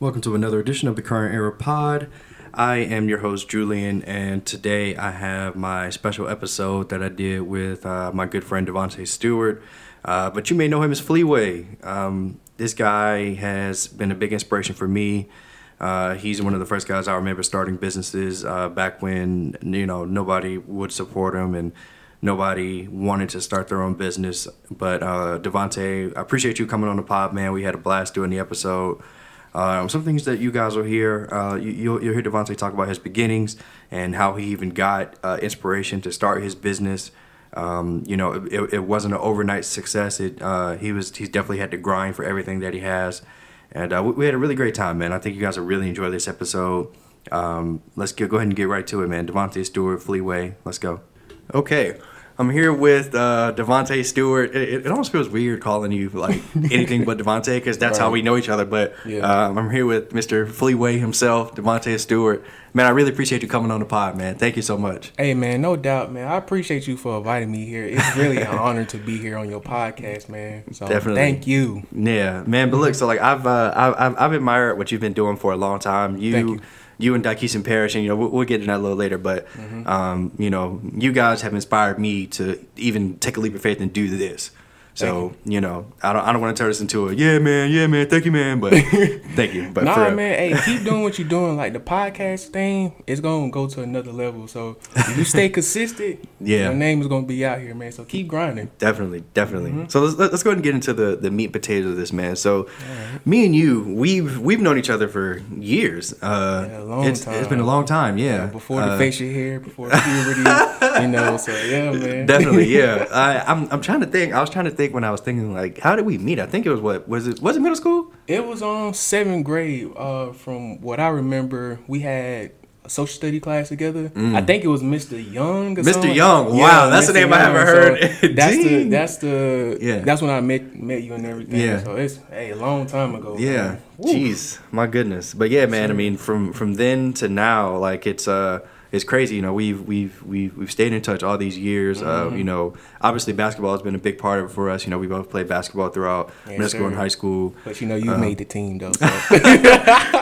Welcome to another edition of the Current Era Pod. I am your host, Julian, and today I have my special episode that I did with uh, my good friend Devonte Steward. Uh, but you may know him as Fleeway. Um, this guy has been a big inspiration for me. Uh, he's one of the first guys I remember starting businesses uh, back when you know nobody would support him and nobody wanted to start their own business. But uh, Devonte, I appreciate you coming on the pod, man. We had a blast doing the episode. Um, some things that you guys will hear, uh, you, you'll, you'll hear Devonte talk about his beginnings and how he even got uh, inspiration to start his business. Um, you know, it, it wasn't an overnight success. It uh, he was he's definitely had to grind for everything that he has, and uh, we, we, had a really great time, man. I think you guys will really enjoy this episode. Um, let's get, go ahead and get right to it, man. Devonte Steward, Fleeway, let's go. Okay, I'm here with uh, Devonte Steward. It, it, almost feels weird calling you like anything but Devonte because that's right. how we know each other. But yeah. um, I'm here with Mr. Fleeway himself, Devonte Steward. Man, I really appreciate you coming on the pod, man. Thank you so much. Hey, man, no doubt, man. I appreciate you for inviting me here. It's really an honor to be here on your podcast, man. So Definitely. thank you. Yeah, man. But look, so like I've uh, I've I've admired what you've been doing for a long time. You. You and and Parrish, and you know we'll, we'll, get into that a little later. But mm-hmm. um, you know, you guys have inspired me to even take a leap of faith and do this. So you. you. know, I don't I don't want to turn this into a yeah man, yeah man, thank you man, but thank you. But nah man, hey, keep doing what you're doing. Like the podcast thing, it's gonna go to another level. So if you stay consistent, yeah, your name is gonna be out here, man. So keep grinding. Definitely, definitely. Mm-hmm. So let's let's go ahead and get into the the meat and potatoes of this man. So me and you, we've we've known each other for years. Uh, yeah, a long it's, time. It's been a long time. Yeah, yeah before the uh, facial hair, before puberty, you know. So yeah, man. Definitely, yeah. I, I'm I'm trying to think. I was trying to think when I was thinking like, how did we meet? I think it was what was it? Was it middle school? It was on seventh grade. Uh, from what I remember, we had a social study class together. Mm. I think it was Mr. Young. Mr. Something. Young. Wow, yeah, that's Mr. the name Young. I haven't heard. So that's the that's the yeah. That's when I met met you and everything. Yeah. So it's hey a long time ago. Yeah. Jeez, my goodness. But yeah, man. I mean, from from then to now, like it's uh it's crazy. You know, we've we've we've we've stayed in touch all these years. Mm-hmm. Uh, you know, obviously basketball has been a big part of it for us. You know, we both played basketball throughout yes, middle school and high school. But you know, you uh, made the team though. So.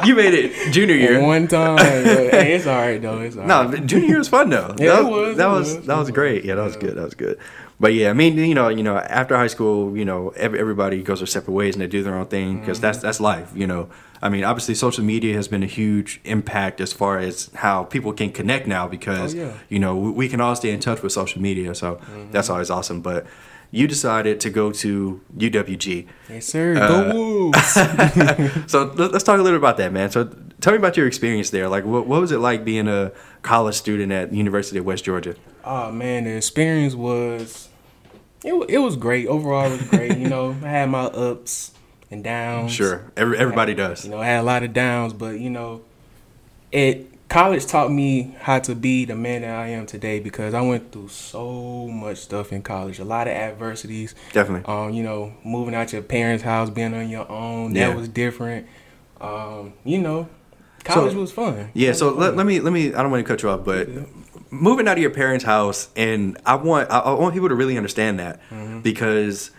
you made it junior year. One time. hey, it's all right though. It's all no, right. junior year was fun though. yeah, that, it was. That it was, was that was great. Yeah, that was good. That was good. But yeah, I mean, you know, you know, after high school, you know, everybody goes their separate ways and they do their own thing because mm-hmm. that's that's life. You know, I mean, obviously, social media has been a huge impact as far as how people can connect now because oh, yeah. you know we, can all stay in touch with social media. So mm-hmm. that's always awesome. But you decided to go to UWG. Yes, sir. Uh, go Wolves. so let's talk a little bit about that, man. So tell me about your experience there. Like, what, what was it like being a college student at University of West Georgia? Oh man, the experience was it. It was great. Overall, it was great. you know, I had my ups and downs. Sure, Every, everybody had, does. You know, I had a lot of downs, but you know, it college taught me how to be the man that I am today because I went through so much stuff in college, a lot of adversities. Definitely. Um, you know, moving out your parents' house, being on your own, yeah. that was different. Um, you know, college so, was fun. Yeah. so fun. Let, let me let me. I don't want to cut you off, but. Yeah. Moving out of your parents' house, and I want I, I want people to really understand that mm-hmm. because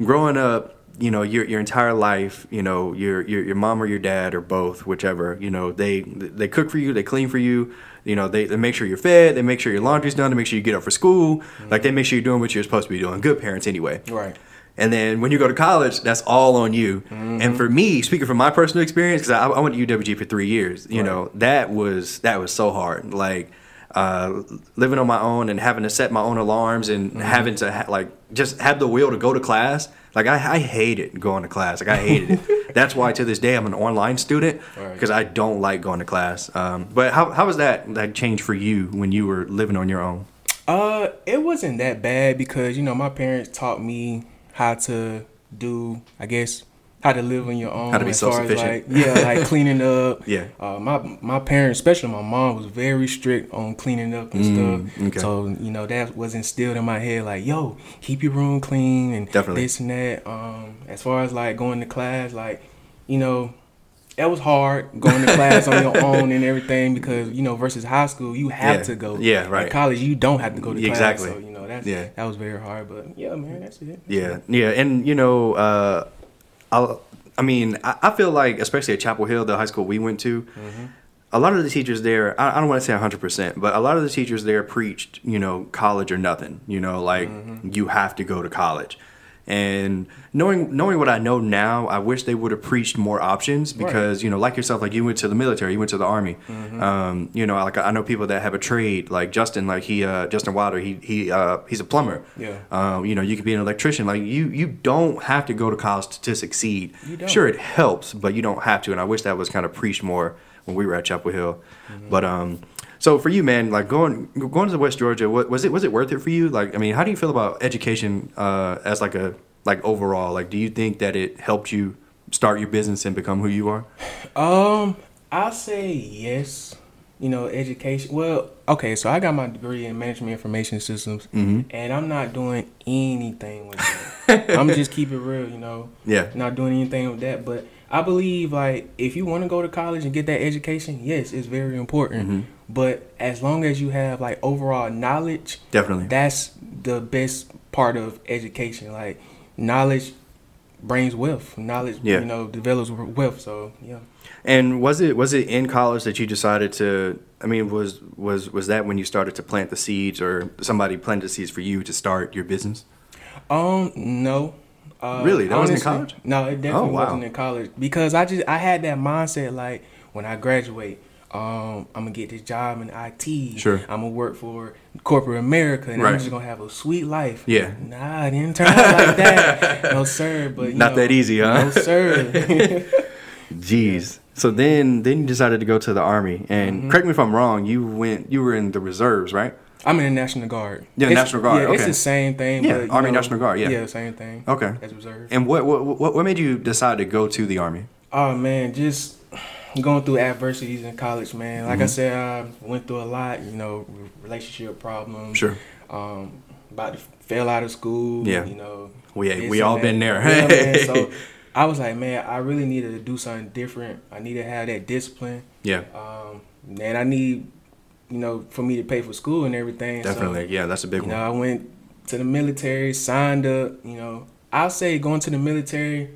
growing up, you know your your entire life you know your your your mom or your dad or both whichever you know they they cook for you they clean for you you know they, they make sure you're fed they make sure your laundry's done they make sure you get up for school mm-hmm. like they make sure you're doing what you're supposed to be doing good parents anyway right and then when you go to college that's all on you mm-hmm. and for me speaking from my personal experience because I, I, went to uwg for three years you right. know that was that was so hard like uh, living on my own and having to set my own alarms and mm-hmm. having to ha- like just have the will to go to class like I, I hated going to class. Like I hated it. That's why to this day I'm an online student because right. I don't like going to class. Um, but how how was that that change for you when you were living on your own? Uh, it wasn't that bad because you know my parents taught me how to do, I guess, how to live on your own. How to be self sufficient. Like, yeah, like cleaning up. Yeah. Uh, my my parents, especially my mom, was very strict on cleaning up and mm, stuff. Okay. So you know that was instilled in my head, like, yo, keep your room clean and Definitely. this and that. Um, as far as like going to class, like, you know, that was hard going to class on your own and everything because you know versus high school you have yeah. to go. Yeah, right. At college you don't have to go to exactly. class. So you know that's yeah. that was very hard. But yeah, man, that's it. That's yeah, it. yeah, and you know. Uh, I'll, I mean, I, I feel like, especially at Chapel Hill, the high school we went to, mm-hmm. a lot of the teachers there, I, I don't want to say 100%, but a lot of the teachers there preached, you know, college or nothing. You know, like mm-hmm. you have to go to college. And knowing knowing what I know now, I wish they would have preached more options because you know, like yourself, like you went to the military, you went to the army. Um, you know, like I know people that have a trade, like Justin, like he uh, Justin Wilder, he he uh, he's a plumber. Yeah. Um, you know, you could be an electrician. Like you you don't have to go to college to succeed. You don't. Sure, it helps, but you don't have to. And I wish that was kind of preached more when we were at Chapel Hill. Mm-hmm. But um, so for you, man, like going going to West Georgia, what, was it was it worth it for you? Like, I mean, how do you feel about education uh, as like a like overall? Like, do you think that it helped you start your business and become who you are? Um, I say yes. You know, education. Well, okay, so I got my degree in management information systems, Mhm. and I'm not doing anything with that. I'm just keep it real, you know. Yeah. Not doing anything with that, but I believe like if you want to go to college and get that education, yes, it's very important. Mhm. But as long as you have like overall knowledge, Definitely. that's the best part of education. Like knowledge brings wealth. Knowledge, Yeah. you know, develops wealth. So yeah. And was it was it in college that you decided to? I mean, was was was that when you started to plant the seeds, or somebody planted the seeds for you to start your business? Um, no. Uh, Really? That wasn't in college? No, it definitely Oh, wow. wasn't in college because I just I had that mindset like when I graduate, um, I'm gonna get this job in IT. Sure. I'm gonna work for corporate America, and Right. I'm just gonna have a sweet life. Yeah. Nah, it didn't turn out like that. No sir, but you Not know, that easy, huh? No sir. Jeez. So then then you decided to go to the army, and Mm-hmm. correct me if I'm wrong. You went you were in the reserves, right? I'm in the National Guard. Yeah, It's- National Guard, Yeah, it's the same thing. Yeah, but, Army know, National Guard, yeah. Yeah, same thing. Okay. As reserve. And what what what made you decide to go to the army? Oh man, just going through adversities in college, man. Like I said, I went through a lot. You know, relationship problems. Sure. Um, about to fail out of school. Yeah. You know. We we all that. been there. Yeah, man. So I was like, man, I really needed to do something different. I need to have that discipline. yeah, Um, and I need, you know, for me to pay for school and everything. So, definitely. Yeah, that's a big you one. know, I went to the military, signed up. You know, I'll say going to the military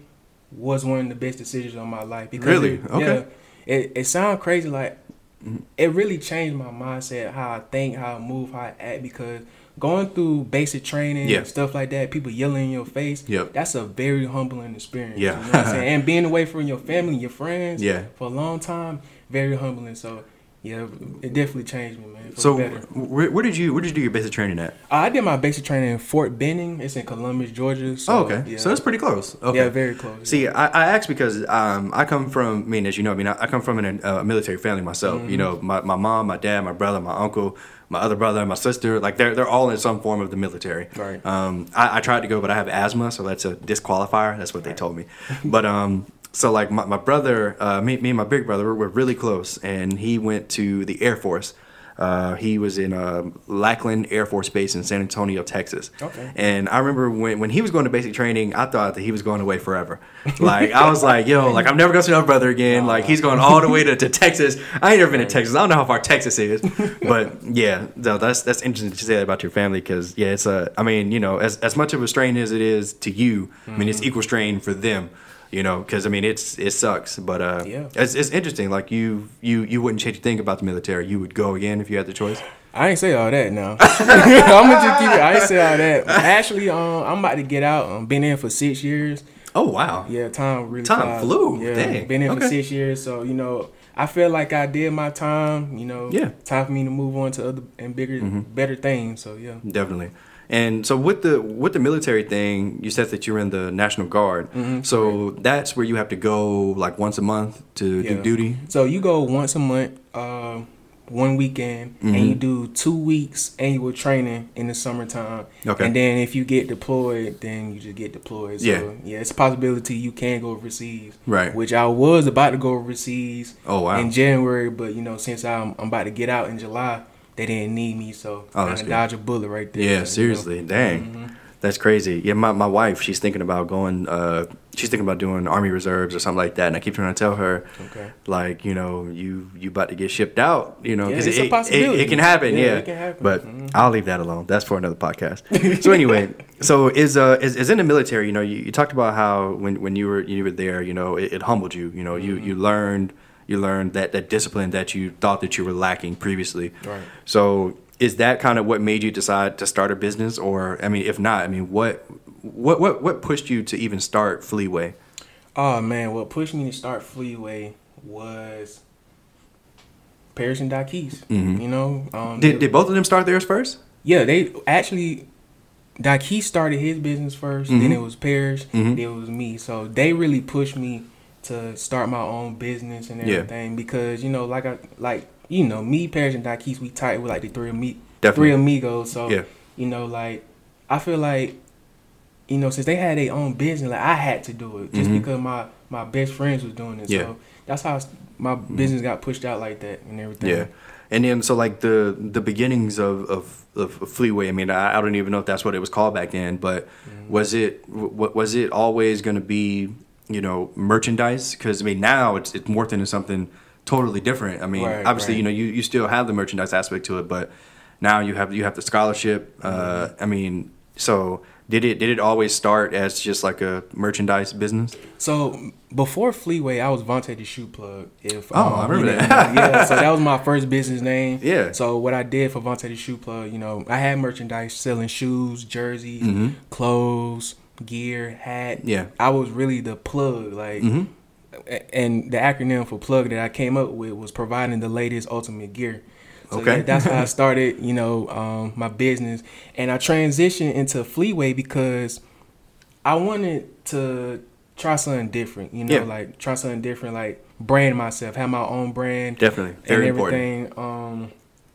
was one of the best decisions of my life. Because Really? It, Okay. Yeah, it it sounds crazy. Like Mhm. it really changed my mindset, how I think, how I move, how I act. Because going through basic training Yeah. and stuff like that, people yelling in your face. Yep. That's a very humbling experience. Yeah. You know what I'm saying? And being away from your family, your friends. Yeah. For a long time, very humbling. So. Yeah, it definitely changed me, man. So where, where did you where did you do your basic training at? Uh, I did my basic training in Fort Benning. It's in Columbus, Georgia. So, oh, okay. Yeah. So that's pretty close. Okay. Yeah, very close. See, I, I asked because um, I come from, I mean, as you know, I mean, I, I come from an, a military family myself. Mm-hmm. You know, my, my mom, my dad, my brother, my uncle, my other brother, my sister, like they're they're all in some form of the military. Right. Um, I, I tried to go, but I have asthma, so that's a disqualifier. That's what they told me. But um, so like my, my brother, uh, me, me and my big brother, we're, really close, and he went to the Air Force. Uh, he was in uh, Lackland Air Force Base in San Antonio, Texas. Okay. And I remember when, when he was going to basic training, I thought that he was going away forever. Like I was like, yo, like I'm never going to see my brother again. Like he's going all the way to, to Texas. I ain't never been to Texas. I don't know how far Texas is, but yeah, no, that's that's interesting to say that about your family because yeah, it's a. I mean, you know, as as much of a strain as it is to you, I mean, it's equal strain for them. You know, because I mean, it's it sucks, but uh, Yeah. it's it's interesting. Like you you you wouldn't change a thing about the military. You would go again if you had the choice. I ain't say all that now. I'm gonna just keep it. I ain't say all that. Actually, um, I'm about to get out. Um, been in for six years. Oh wow. Yeah, time really Time flies. flew. Yeah, Dang. been in for six years. So you know, I feel like I did my time. You know, Yeah. Time for me to move on to other and bigger, Mm-hmm. better things. So yeah. Definitely. And so with the with the military thing, you said that you're in the National Guard. Mm-hmm. So that's where you have to go like once a month to do duty. So you go once a month, um, one weekend, Mhm. and you do two weeks annual training in the summertime. Okay. And then if you get deployed, then you just get deployed. So, Yeah. yeah, it's a possibility you can go overseas. Right. Which I was about to go overseas Oh wow. in January, but you know, since I'm I'm about to get out in July, they didn't need me, so Oh, I dodge a bullet right there. yeah, you know. seriously. Dang. Mhm. That's crazy. Yeah, my, my wife, she's thinking about going. Uh, she's thinking about doing army reserves or something like that. And I keep trying to tell her, Okay. like, you know, you you about to get shipped out. You know, because it's it, a it- possibility. It, can happen. Yeah, Yeah, it can happen. But Mhm. I'll leave that alone. That's for another podcast. so anyway, so is uh is, is in the military. You know, you, you talked about how when, when you were you were there, you know, it, it humbled you. You know, you Mm-hmm. you learned you learned that that discipline that you thought that you were lacking previously. Right. So is that kind of what made you decide to start a business, or I mean, if not, I mean, what what what what pushed you to even start Fleeway? Oh man, what pushed me to start Fleeway was Parrish and Dakis. Mhm. You know, um, Did did both of them start theirs first? yeah, they actually Dakis started his business 1st Mhm. Then it was Parrish. Mhm. Then it was me. So they really pushed me to start my own business and Yeah. everything because you know, like I like you know, me, Parrish and Dakis, we tight with like the three of me, Definitely. three amigos. So Yeah. you know, like I feel like you know, since they had their own business, like I had to do it just Mhm. because my my best friends was doing it. Yeah. Mm-hmm. So that's how my business got pushed out like that and everything. Yeah. And then so like the the beginnings of of, of Fleeway. I mean, I, I don't even know if that's what it was called back then, but was it w- was it always going to be you know merchandise? Because I mean now it's it's morphed into something totally different. I mean, Right, obviously right. you know you, you still have the merchandise aspect to it, but now you have you have the scholarship. Uh, Mm-hmm. I mean, so did it did it always start as just like a merchandise business? So before Fleeway, I was Vontae the Shoe Plug. If Oh, I remember you that. yeah, so that was my first business name. Yeah. So what I did for Vontae the Shoe Plug, you know, I had merchandise selling shoes, jerseys, Mhm. clothes, gear, hat. Yeah. I was really the plug, like. Mhm. And the acronym for plug that I came up with was providing the latest ultimate gear. So Okay. that's how I started, you know, um, my business, and I transitioned into Fleeway because I wanted to try something different, you know, Yeah. like try something different, like brand myself, have my own brand, Definitely, very and important. everything. Um,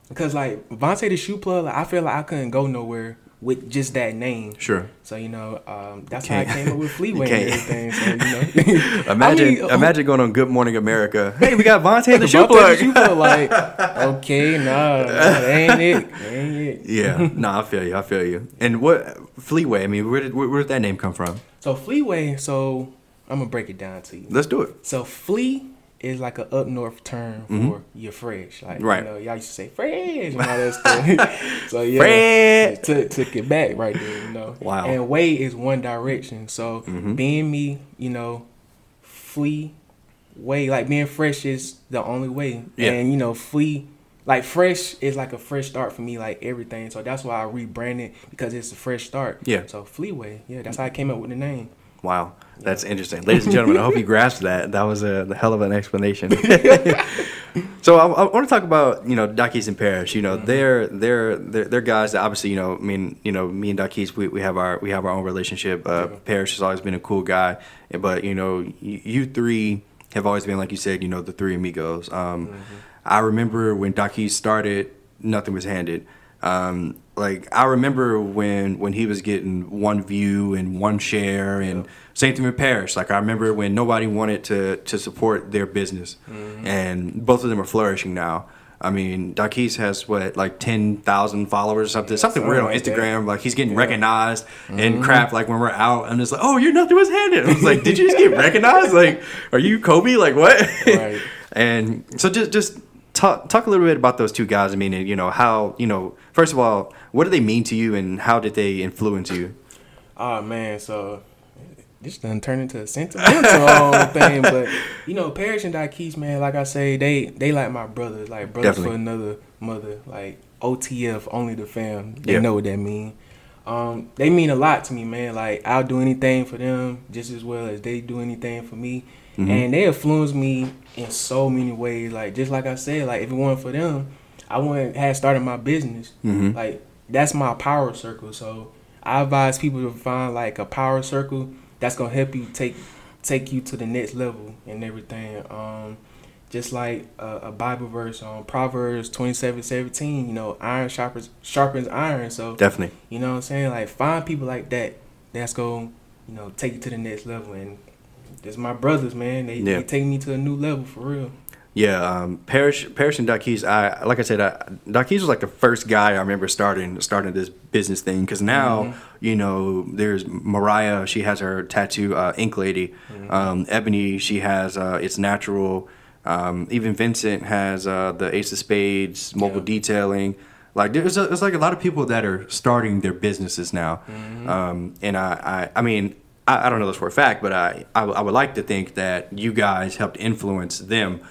because like Vontae the shoe plug, like, I feel like I couldn't go nowhere with just that name. Sure. So you know, um, that's You how I came up with You Fleeway and everything. So you know, Imagine, I mean, uh, imagine going on Good Morning America. Hey, we got Vontae the shoe plug. shoe plug, like, okay, nah, that ain't it, that ain't it. yeah, no, I feel you. I feel you. And what Fleeway? I mean, where did where, where did that name come from? So Fleeway, so I'm gonna break it down to you. Let's do it. So flea is like a up north term for you're fresh. Like Right. you know, y'all used to say fresh and all that stuff. so yeah, Fred. took took it back right there, you know. Wow. And way is one direction. So Mhm. being me, you know, flea way like being fresh is the only way. Yeah. And you know, flea like fresh is like a fresh start for me, like everything. So that's why I rebranded because it's a fresh start. Yeah. So Fleeway, yeah, that's how I came up with the name. Wow, that's interesting, ladies and gentlemen. I hope you grasped that. That was a the hell of an explanation. so I, I want to talk about you know Dakis and Parrish. You know they're they're they're they're guys that obviously you know I mean you know me and Dakis we, we have our we have our own relationship. Uh, Yeah. Parrish has always been a cool guy, but you know you, you three have always been like you said you know the three amigos. Um, I remember when Dakis started, nothing was handed. Um, like I remember when when he was getting one view and one share, and same thing with Parrish. Like I remember when nobody wanted to to support their business, and both of them are flourishing now. I mean, Dakis has what like ten thousand followers or something, something something weird on. Instagram. Like he's getting Yeah. recognized and crap. Like when we're out, I'm just like, oh, you're nothing was handed. I was like, did you just get recognized? Like, are you Kobe? Like what? Right. And so just just talk talk a little bit about those two guys. I mean, and, you know how you know first of all, what do they mean to you, and how did they influence you? Oh man, so this done turned into a sentimental whole thing, but you know, Parrish and Dakis, man, like I say, they they like my brothers, like brothers Definitely. for another mother, like OTF, only the fam. They Yeah. know what that mean. Um, they mean a lot to me, man. Like I'll do anything for them just as well as they do anything for me, Mhm. and they influence me in so many ways. Like just like I said, like if it weren't for them, I wouldn't have started my business. Mhm. Like that's my power circle. So I advise people to find like a power circle that's gonna help you take take you to the next level and everything. Um, just like a, a Bible verse on Proverbs twenty seven seventeen. You know, iron sharpens sharpens iron. So Definitely. you know what I'm saying. Like find people like that. That's gonna you know take you to the next level. And it's my brothers, man. They, Yeah. they take me to a new level for real. Yeah, um, Parrish, Parrish and Dakis. I like I said, I, Dakis was like the first guy I remember starting starting this business thing. Because now, Mm-hmm. you know, there's Mariah. She has her tattoo, uh, Ink Lady. Mm-hmm. Um, Ebony, she has uh, it's natural. Um, even Vincent has uh, the Ace of Spades, mobile Yeah. detailing. Like there's, a, there's like a lot of people that are starting their businesses now, Mm-hmm. um, and I, I, I mean, I, I don't know this for a fact, but I, I, I would like to think that you guys helped influence them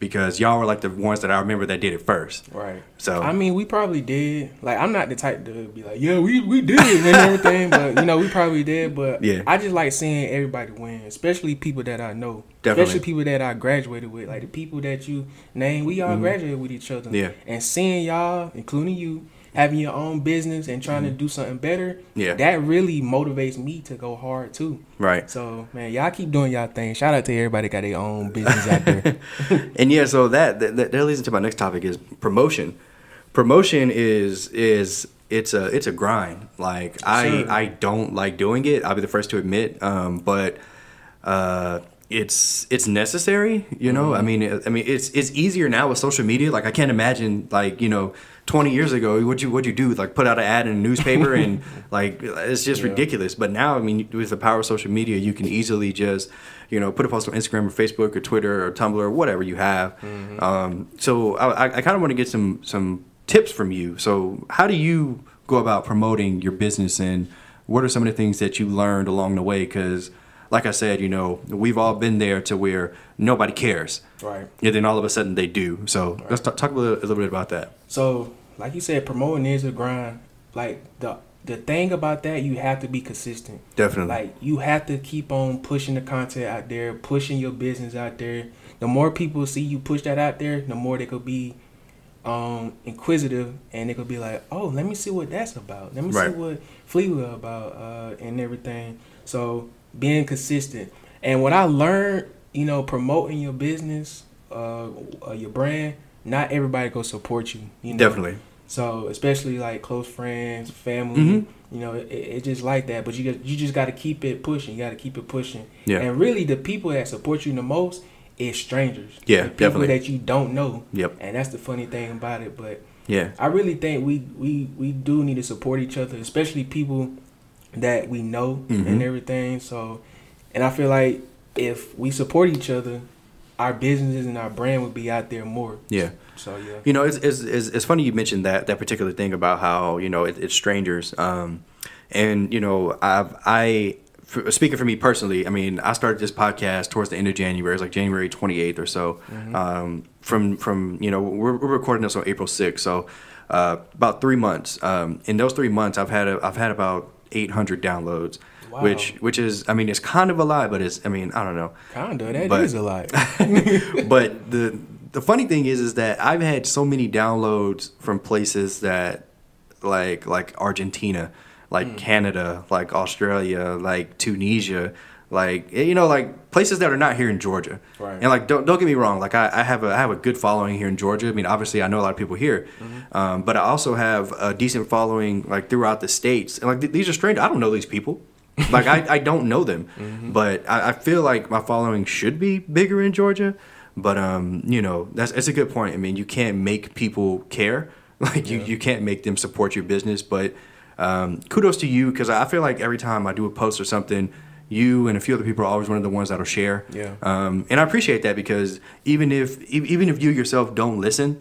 because y'all were like the ones that I remember that did it first. Right. So I mean, we probably did. Like, I'm not the type to be like, yeah, we, we did and everything, but you know, we probably did. But Yeah. I just like seeing everybody win, especially people that I know, Definitely. especially people that I graduated with, like the people that you name. We all graduated with each other. Mm-hmm. Yeah. And seeing y'all, including you, having your own business and trying to do something better. Mm-hmm. Yeah. That really motivates me to go hard too. right. So man, y'all keep doing y'all thing. Shout out to everybody got their own business out there. and yeah, so that, that that leads into my next topic is promotion. Promotion is is it's a it's a grind. Like I Sure. I don't like doing it. I'll be the first to admit. Um, but uh, it's it's necessary. You know, I mean, I mean, it's it's easier now with social media. Like I can't imagine like you know. 20 years ago what you what you do? Like put out an ad in a newspaper and like it's just Yeah. ridiculous. But now i mean with the power of social media you can easily just you know put a post on instagram or facebook or twitter or tumblr or whatever you have. Um, so i, I kind of want to get some some tips from you. So how do you go about promoting your business and what are some of the things that you learned along the way? Because like i said you know we've all been there to where nobody cares. Right. and then all of a sudden they do. So let's talk, talk a, little, a little bit about that. So, like you said, promoting is a grind. Like the the thing about that, you have to be consistent. definitely Like you have to keep on pushing the content out there, pushing your business out there. The more people see you push that out there, the more they could be um inquisitive and they could be like, "Oh, let me see what that's about. Let me Right. see what Fleetwood about uh and everything." So, being consistent. And what I learned, you know, promoting your business, uh, uh your brand, not everybody go support you, you know. definitely So especially like close friends, family, Mhm. you know, it, it just like that. But you got, you just got to keep it pushing. You got to keep it pushing. Yeah. And really, the people that support you the most is strangers. Yeah, people definitely. that you don't know. Yep. And that's the funny thing about it. But yeah I really think we we we do need to support each other, especially people that we know Mhm. and everything. So, and I feel like if we support each other, our businesses and our brand would be out there more. yeah So yeah. You know, it's, it's, it's, it's funny you mentioned that that particular thing about how you know it, it's strangers. Um, and you know, I've I f- speaking for me personally. I mean, I started this podcast towards the end of January. It's like January twenty eighth or so. Um, from from you know, we're, we're recording this on April sixth, so uh, about three months. Um, in those three months, I've had a, I've had about eight hundred downloads. Wow. Which, which is, I mean, it's kind of a lie, but it's, I mean, I don't know. Kinda. That is But- a lie. but the the funny thing is is that I've had so many downloads from places that like like Argentina, like Hmm. Canada, like Australia, like Tunisia, like you know like places that are not here in Georgia. Right. And like don't don't get me wrong, like I, I have a I have a good following here in Georgia. I mean obviously I know a lot of people here, Mm-hmm. um, but I also have a decent following like throughout the states. And like th- these are strange. I don't know these people. Like I, I don't know them, Mm-hmm. but I, I feel like my following should be bigger in Georgia. But um, you know, that's it's a good point. I mean, you can't make people care. Like you, Yeah. you can't make them support your business. But um, kudos to you because I feel like every time I do a post or something, you and a few other people are always one of the ones that'll share. Yeah. Um, and I appreciate that because even if even if you yourself don't listen,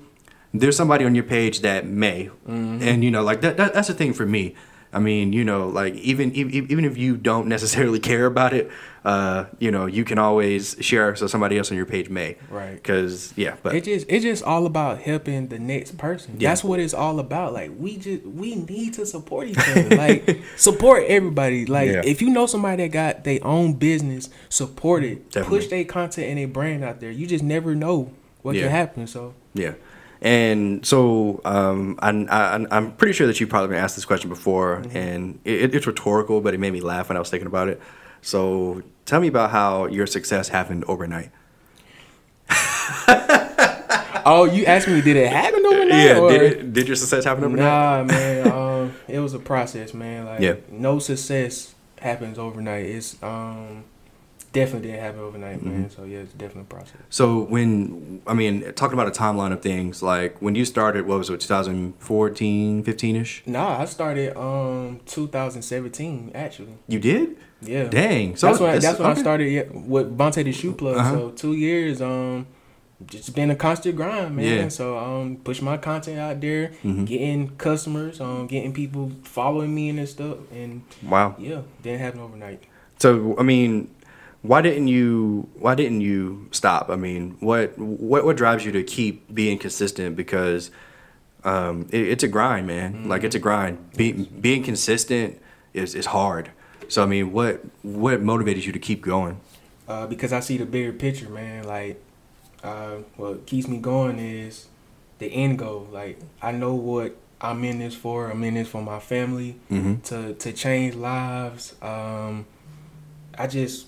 there's somebody on your page that may, Mm-hmm. and you know, like that, that. That's the thing for me. I mean, you know, like even even if you don't necessarily care about it, uh, you know, you can always share so somebody else on your page may. Right. Because yeah, but it just it's just all about helping the next person. Yeah. That's what it's all about. Like we just we need to support each other. like support everybody. Like Yeah. if you know somebody that got their own business, support it. Definitely. Push their content and their brand out there. You just never know what Yeah. can happen. So Yeah. And so um, I'm, I, I'm pretty sure that you've probably been asked this question before, and it, it's rhetorical, but it made me laugh when I was thinking about it. So tell me about how your success happened overnight. Oh, you asked me did it happen overnight? or- did, it, did your success happen overnight? Nah, man. Um, it was a process, man. Like, Yeah. no success happens overnight. It's um, definitely didn't happen overnight, Mm-hmm. man. So yeah, it's definitely a process. So when I mean talking about a timeline of things, like when you started, what was it, 2014, 15 ish? Nah, I started um 2017 actually. You did? Yeah. Dang. So that's when it's- that's when okay. I started yeah, with Vontae the shoe plug. Uh-huh. So two years, um, just been a constant grind, man. Yeah. So um, push my content out there, Mhm. getting customers, um, getting people following me and this stuff, and Wow. yeah, didn't happen overnight. So I mean, why didn't you why didn't you stop? I mean, what what what drives you to keep being consistent? Because um, it, it's a grind, man. Like it's a grind. Be, being consistent is is hard. So I mean, what what motivated you to keep going? Uh, because I see the bigger picture, man. Like, uh, what keeps me going is the end goal. Like, I know what I'm in this for. I'm in this for my family. Mm-hmm. to to change lives. Um, I just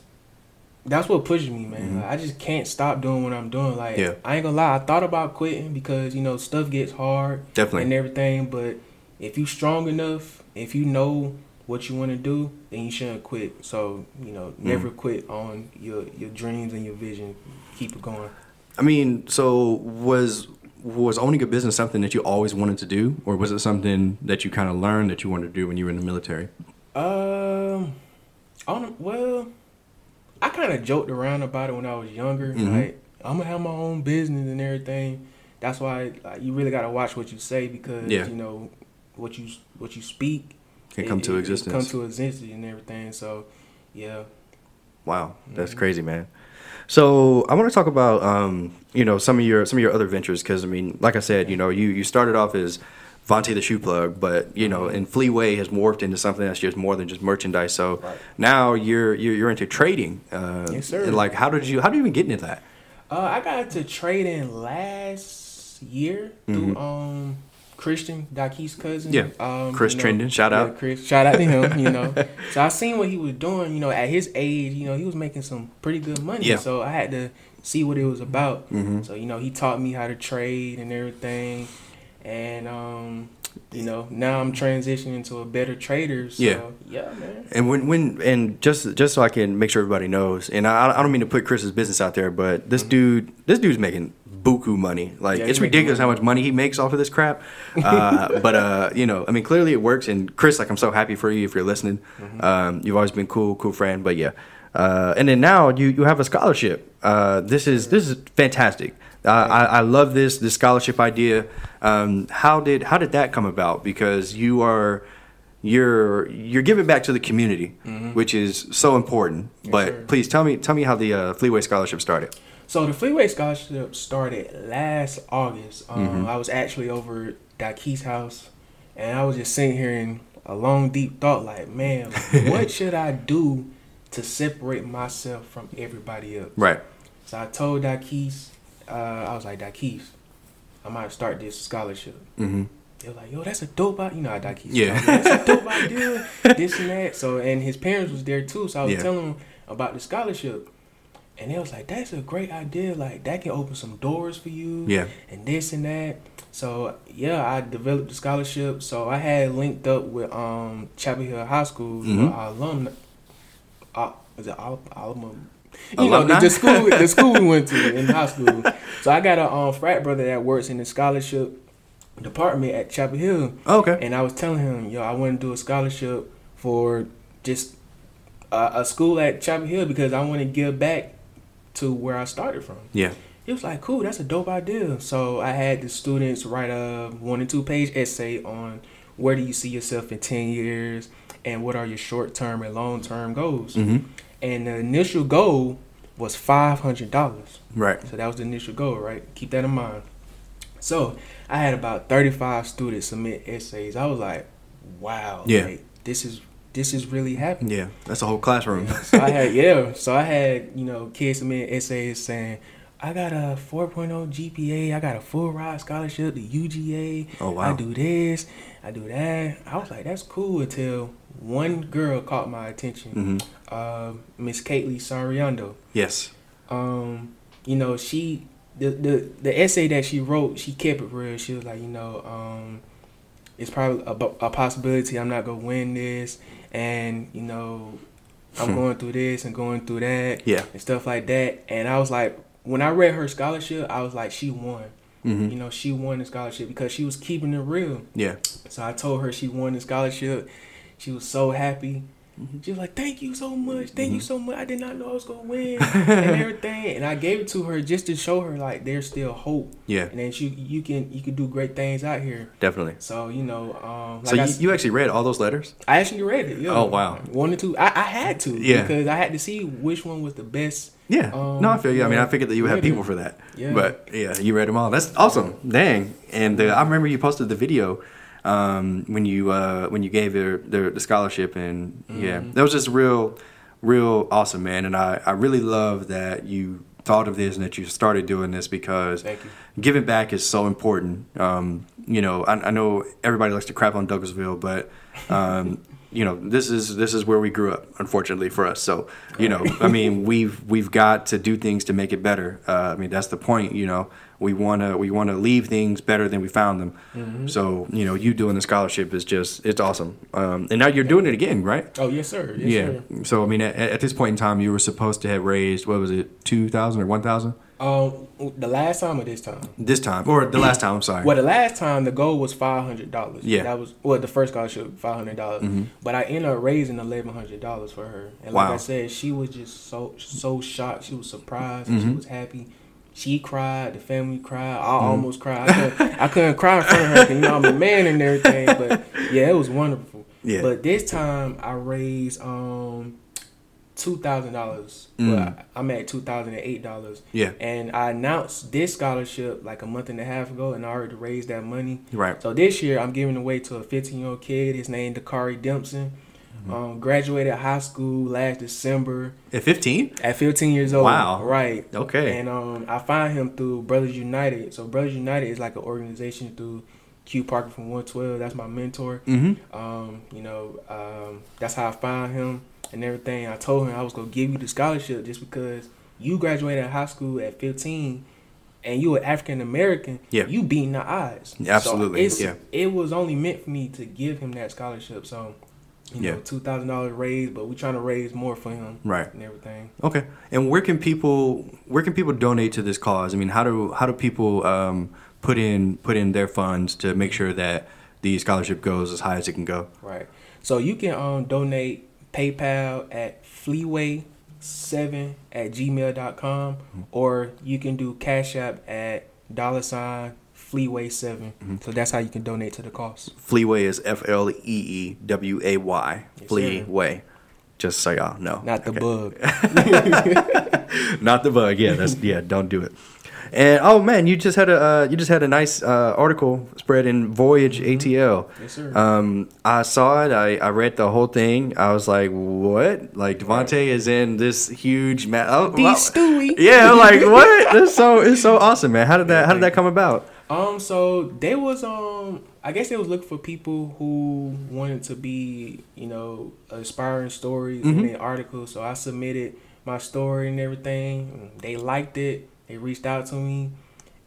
that's what pushes me, man. Mhm. Like, I just can't stop doing what I'm doing. Like Yeah. I ain't gonna lie, I thought about quitting because you know stuff gets hard Definitely. and everything. But if you strong enough, if you know what you want to do, then you shouldn't quit. So you know, never Mm. quit on your your dreams and your vision. Keep it going. I mean, so was was owning a business something that you always wanted to do, or was it something that you kind of learned that you wanted to do when you were in the military? Um, on well, I kind of joked around about it when I was younger. Mhm. Like I'm gonna have my own business and everything. That's why like, you really gotta watch what you say because Yeah. you know what you what you speak Can come to existence. come to existence and everything. So yeah, Wow, that's Mhm. crazy, man. So I want to talk about um, you know some of your some of your other ventures because I mean, like I said, you know, you you started off as Vontae the shoe plug, but you know, and Fleeway has morphed into something that's just more than just merchandise. So Right. now you're you're, you're into trading. Uh, Yes, sir. and, Like, how did you how did you even get into that? uh, I got into trading last year through um Christian Dake's cousin. Yeah. um, Chris you know, Trendon, shout Yeah, out. Chris. Shout out to him, you know. so I seen what he was doing, you know, at his age, you know, he was making some pretty good money. Yeah. So I had to see what it was about. hmm So, you know, he taught me how to trade and everything. And um, you know, now I'm transitioning to a better trader. So Yeah. yeah, man. And when when and just just so I can make sure everybody knows, and I, I don't mean to put Chris's business out there, but this Mhm. dude this dude's making buku money. Like Yeah, it's ridiculous how much money he makes off of this crap. Uh, but uh, you know, I mean, clearly it works. And Chris, like, I'm so happy for you if you're listening. Mhm. Um, you've always been cool, cool friend. But yeah, uh, and then now you you have a scholarship. Uh, this is this is fantastic. Uh, I, I love this this scholarship idea. Um, how did how did that come about? Because you are you're you're giving back to the community, Mhm. which is so important. Yes, but sir. please tell me tell me how the uh, Fleeway scholarship started. So the Fleeway Scholarship started last August. Um, Mhm. I was actually over at Dake's house, and I was just sitting here in a long, deep thought, like, man, what should I do to separate myself from everybody else? Right. So I told Dake's, uh, I was like, Dake's, I might start this scholarship. hmm They were like, yo, that's a dope idea. You know how Dake's Yeah. That's a dope idea. this and that. So, and his parents was there too. So I was Yeah. telling him about the scholarship. And they was like, that's a great idea. Like, that can open some doors for you. Yeah. And this and that. So, yeah, I developed the scholarship. So I had linked up with um Chapel Hill High School, Mhm. our alumni. Uh, is it al- alumni? You know, the, the school the school we went to in high school. So I got a um, frat brother that works in the scholarship department at Chapel Hill. Oh, okay. And I was telling him, yo, I want to do a scholarship for just uh, a school at Chapel Hill because I want to give back to where I started from. Yeah. He was like, cool, that's a dope idea. So I had the students write a one and two page essay on where do you see yourself in 10 years and what are your short term and long term goals. hmm And the initial goal was $500. Right. So that was the initial goal, right? Keep that in mind. So I had about 35 students submit essays. I was like, wow, Yeah. like, this is this is really happening. Yeah. That's a whole classroom. so I had yeah, so I had you know kids submit essays saying. I got a 4.0 GPA. I got a full ride scholarship to UGA. Oh wow! I do this. I do that. I was like, that's cool until one girl caught my attention. hmm Uh, Miss Caitley Sariando Yes. um, you know, she the, the the essay that she wrote, she kept it real. She was like, you know, um, it's probably a, a possibility I'm not gonna win this, and you know, I'm going through this and going through that, Yeah. and stuff like that. And I was like, when I read her scholarship, I was like, she won. Mm-hmm. You know, she won the scholarship because she was keeping it real. Yeah. So I told her she won the scholarship. She was so happy. Mm-hmm. She was like, "Thank you so much, thank you so much. I did not know I was gonna win and everything." And I gave it to her just to show her like there's still hope, Yeah. and then you you can you can do great things out here. Definitely. So you know, um, like So you, s- you actually read all those letters? I actually read it. Yeah. Oh, wow. One or two. I, I had to. Yeah. Because I had to see which one was the best. Yeah. Um, no, I feel you. I mean, I figured that you would have people for that. Yeah. But yeah, you read them all. That's awesome. Dang. And uh, I remember you posted the video um, when you uh, when you gave her the, the scholarship, and yeah, Mm-hmm. that was just real, real awesome, man. And I I really love that you thought of this and that you started doing this because giving back is so important. Um, you know, I, I know everybody likes to crap on Douglasville, but um, you know, this is this is where we grew up, unfortunately for us. So, you know, I mean, we've we've got to do things to make it better. Uh, I mean, that's the point. You know, we wanna we wanna leave things better than we found them. Mm-hmm. So, you know, you doing the scholarship is just it's awesome. Um, and now you're doing it again, right? Oh yes, sir. Yes, yeah. Sir. So, I mean, at, at this point in time, you were supposed to have raised what was it, two thousand or one thousand? Um, the last time or this time? This time, or the last time? I'm sorry. Well, the last time the goal was five hundred dollars. Yeah. that was well the first scholarship five hundred dollars. Mhm. But I ended up raising eleven hundred dollars for her. And like Wow. I said, she was just so so shocked. She was surprised. and She was happy. She cried. The family cried. I almost cried. I couldn't, I couldn't cry in front of her. 'cause, you know I'm a man and everything. But yeah, it was wonderful. Yeah. But this time I raised um two thousand dollars. Mm. I'm at two thousand and eight dollars. yeah. And I announced this scholarship like a month and a half ago, and I already raised that money. Right. So this year, I'm giving away to a 15 year old kid. His name Dakari Dempson. Mm-hmm. Um, graduated high school last December At 15? at 15 years old. Wow. Right. Okay. And um, I find him through Brothers United. So Brothers United is like an organization through Q Parker from 112. That's my mentor. Mm-hmm. Um, you know, um, that's how I found him and everything. I told him I was gonna give you the scholarship just because you graduated high school at 15 and you were African American. Yeah. You beating the odds. Absolutely, So yeah. It was only meant for me to give him that scholarship. So, you Yeah. know, two thousand dollars raised, but we're trying to raise more for him Right. and everything. Okay. And where can people where can people donate to this cause? I mean, how do how do people um, put in put in their funds to make sure that the scholarship goes as high as it can go? Right. So you can um donate PayPal at fleeway7 at gmail.com mm-hmm. or you can do Cash App at dollar sign fleeway7. Mm-hmm. So that's how you can donate to the cause. Fleeway is F L E E W A Y. Yes, Fleeway. Just so y'all know. Not the Okay. bug. Not the bug. Yeah, that's yeah. Don't do it. And oh man, you just had a uh, you just had a nice uh, article spread in Voyage ATL. Yes, sir. Um, I saw it. I, I read the whole thing. I was like, what? Like Devonte is in this huge ma- oh, wow. Stewie. Yeah, like what? It's so it's so awesome, man. How did that How did that come about? Um, so they was um, I guess they was looking for people who wanted to be, you know, inspiring stories Mhm. in their article. So I submitted my story and everything. They liked it. They reached out to me,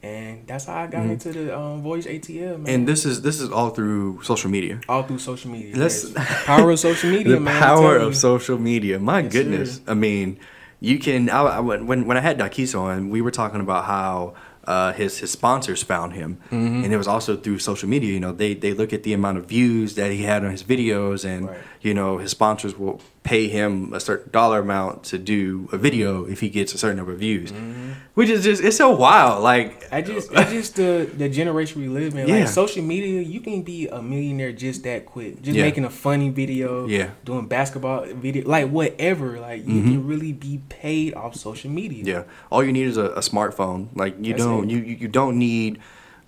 and that's how I got Mhm. into the um Voyage ATL, man. And this is this is all through social media. all through social media. That's- yes. power of social media, the man. Power of you. social media. My Yes, goodness. sir. I mean, you can. I, I, when when I had Dakis on, we were talking about how. Uh, his his sponsors found him, Mhm. and it was also through social media. You know, they they look at the amount of views that he had on his videos, and Right. you know his sponsors will pay him a certain dollar amount to do a video if he gets a certain number of views, Mm-hmm. which is just it's so wild. Like I just, it's just the the generation we live in. Yeah. Like social media, you can be a millionaire just that quick. Just Yeah. making a funny video, Yeah. doing basketball video, like whatever. Like you Mhm. can really be paid off social media. Yeah, all you need is a, a smartphone. Like you That's don't it. you you don't need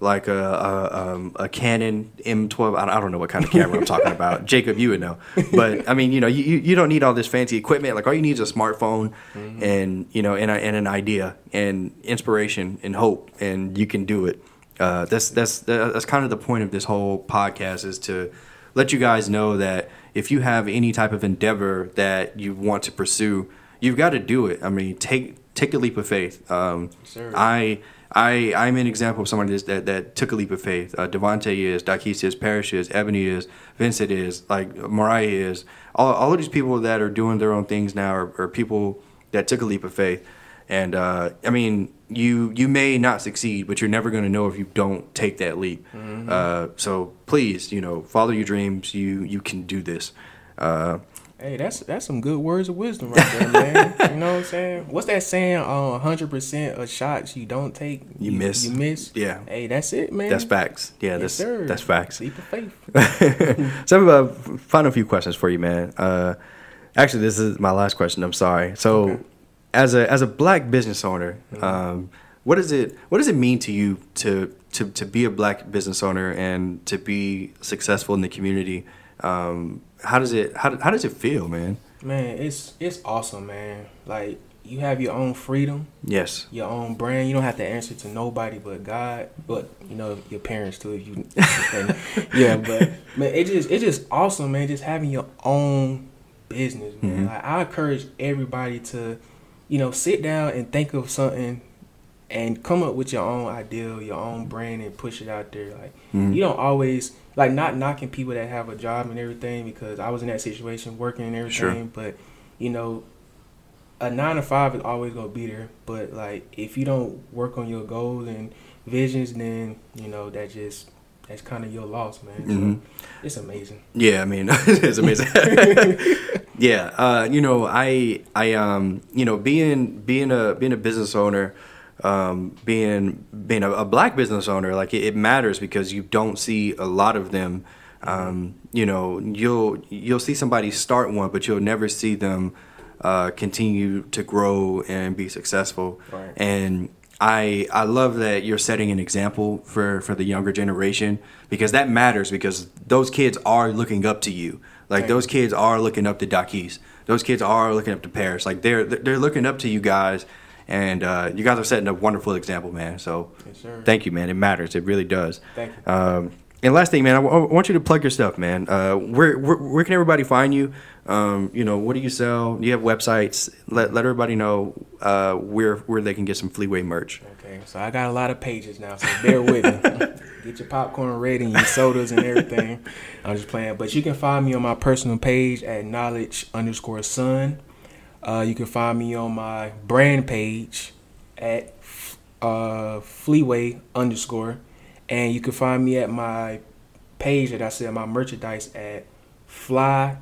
like a a, um, a Canon M12. I don't, know what kind of camera I'm talking about. Jacob, you would know. But I mean, you know, you, you don't need all this fancy equipment. Like all you need is a smartphone Mm-hmm. and you know and, a, and an idea and inspiration and hope, and you can do it. Uh, that's that's that's kind of the point of this whole podcast is to let you guys know that if you have any type of endeavor that you want to pursue, you've got to do it. I mean, take take a leap of faith. Um. I I I'm an example of somebody that that took a leap of faith. Uh, Devonte is, Dakis is, Parrish is, Ebony is, Vincent is, like Mariah is. All all of these people that are doing their own things now are, are people that took a leap of faith. And uh, I mean, you you may not succeed, but you're never going to know if you don't take that leap. Mm-hmm. Uh, so please, you know, follow your dreams. You you can do this. Uh, Hey, that's that's some good words of wisdom right there, man. you know what I'm saying? What's that saying? Uh, hundred percent of shots you don't take, you, you, miss. You miss. Yeah. Hey, that's it, man. That's facts. Yeah, yes, that's sir. that's facts. Leap of faith. so, uh, final few questions for you, man. Uh, actually, this is my last question. I'm sorry. So, okay. as a as a black business owner, mm-hmm. um, what does it what does it mean to you to to to be a black business owner and to be successful in the community? Um, how does it how, how does it feel, man? Man, it's it's awesome, man. Like you have your own freedom. Yes. Your own brand. You don't have to answer to nobody but God, but you know your parents too. If you, yeah, but man, it just it's just awesome, man. Just having your own business, man. Mm-hmm. Like I encourage everybody to, you know, sit down and think of something and come up with your own ideal, your own brand, and push it out there. Like mm-hmm. you don't always like not knocking people that have a job and everything because I was in that situation working and everything. Sure. But you know, a nine to five is always gonna be there. But like if you don't work on your goals and visions, then you know that just that's kind of your loss, man. Mm-hmm. So it's amazing. Yeah, I mean, it's amazing. yeah, uh, you know, I I um you know being being a being a business owner um, being being a, a, black business owner, like it, it, matters because you don't see a lot of them. Um, you know, you'll you'll see somebody start one, but you'll never see them uh, continue to grow and be successful. Right. And I I love that you're setting an example for for the younger generation because that matters because those kids are looking up to you. Like right. those kids are looking up to Dakis. Those kids are looking up to Parrish. Like they're they're looking up to you guys and uh, you guys are setting a wonderful example, man. So yes, thank you, man. It matters. It really does. Thank you. Um, and last thing, man, I, w- I want you to plug your stuff, man. Uh, where, where, where can everybody find you? Um, you know, what do you sell? Do you have websites? Let let everybody know uh, where where they can get some Fleeway merch. Okay, so I got a lot of pages now, so bear with me. get your popcorn ready and your sodas and everything. I'm just playing, but you can find me on my personal page at knowledge underscore son. Uh, you can find me on my brand page at uh, Fleeway underscore, and you can find me at my page that I said my merchandise at Fly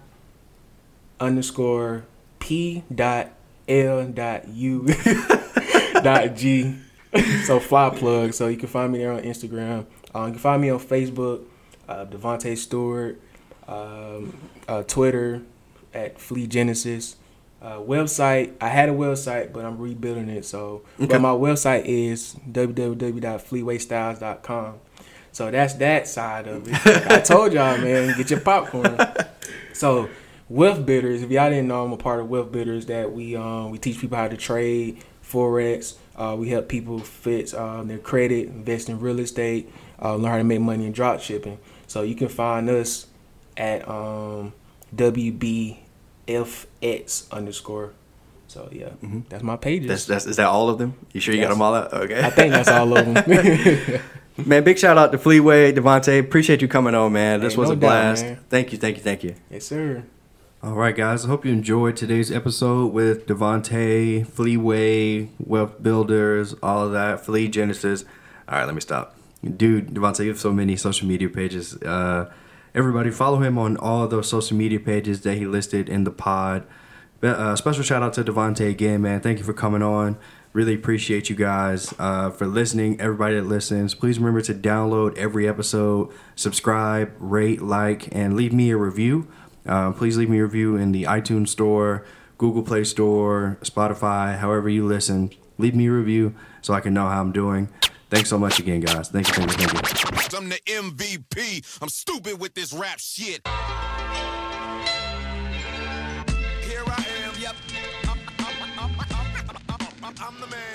underscore P dot L dot U dot G. so fly plug. So you can find me there on Instagram. Um, you can find me on Facebook, uh, Devonte Steward, um, uh, Twitter at Flea Genesis. Uh, website, I had a website, but I'm rebuilding it. So, okay. but my website is www.fleewaystyles.com. So that's that side of it. I told y'all, man, get your popcorn. So, Wealth Builders, if y'all didn't know, I'm a part of Wealth Builders. That we um we teach people how to trade forex. Uh, we help people fix um, their credit, invest in real estate, uh, learn how to make money in drop shipping. So you can find us at um, WB FX underscore. So yeah, mm-hmm. that's my pages. That's, that's is that all of them? You sure you yes. got them all out? Okay. I think that's all of them. man, big shout out to Fleeway, Devonte. Appreciate you coming on, man. This hey, was no a blast. Doubt, thank you, thank you, thank you. Yes, sir. All right, guys. I hope you enjoyed today's episode with Devonte, Fleeway, Wealth Builders, all of that, Flea Genesis. All right, let me stop. Dude, Devonte, you have so many social media pages. Uh, everybody follow him on all those social media pages that he listed in the pod. Uh, special shout out to Devonte again, man. Thank you for coming on. Really appreciate you guys uh, for listening. Everybody that listens, please remember to download every episode, subscribe, rate, like, and leave me a review. Uh, please leave me a review in the iTunes Store, Google Play Store, Spotify, however you listen. Leave me a review so I can know how I'm doing. Thanks so much again, guys. Thank you, thank you, thank you. I'm the MVP. I'm stupid with this rap shit. Here I am, yep. I'm, I'm, I'm, I'm the man.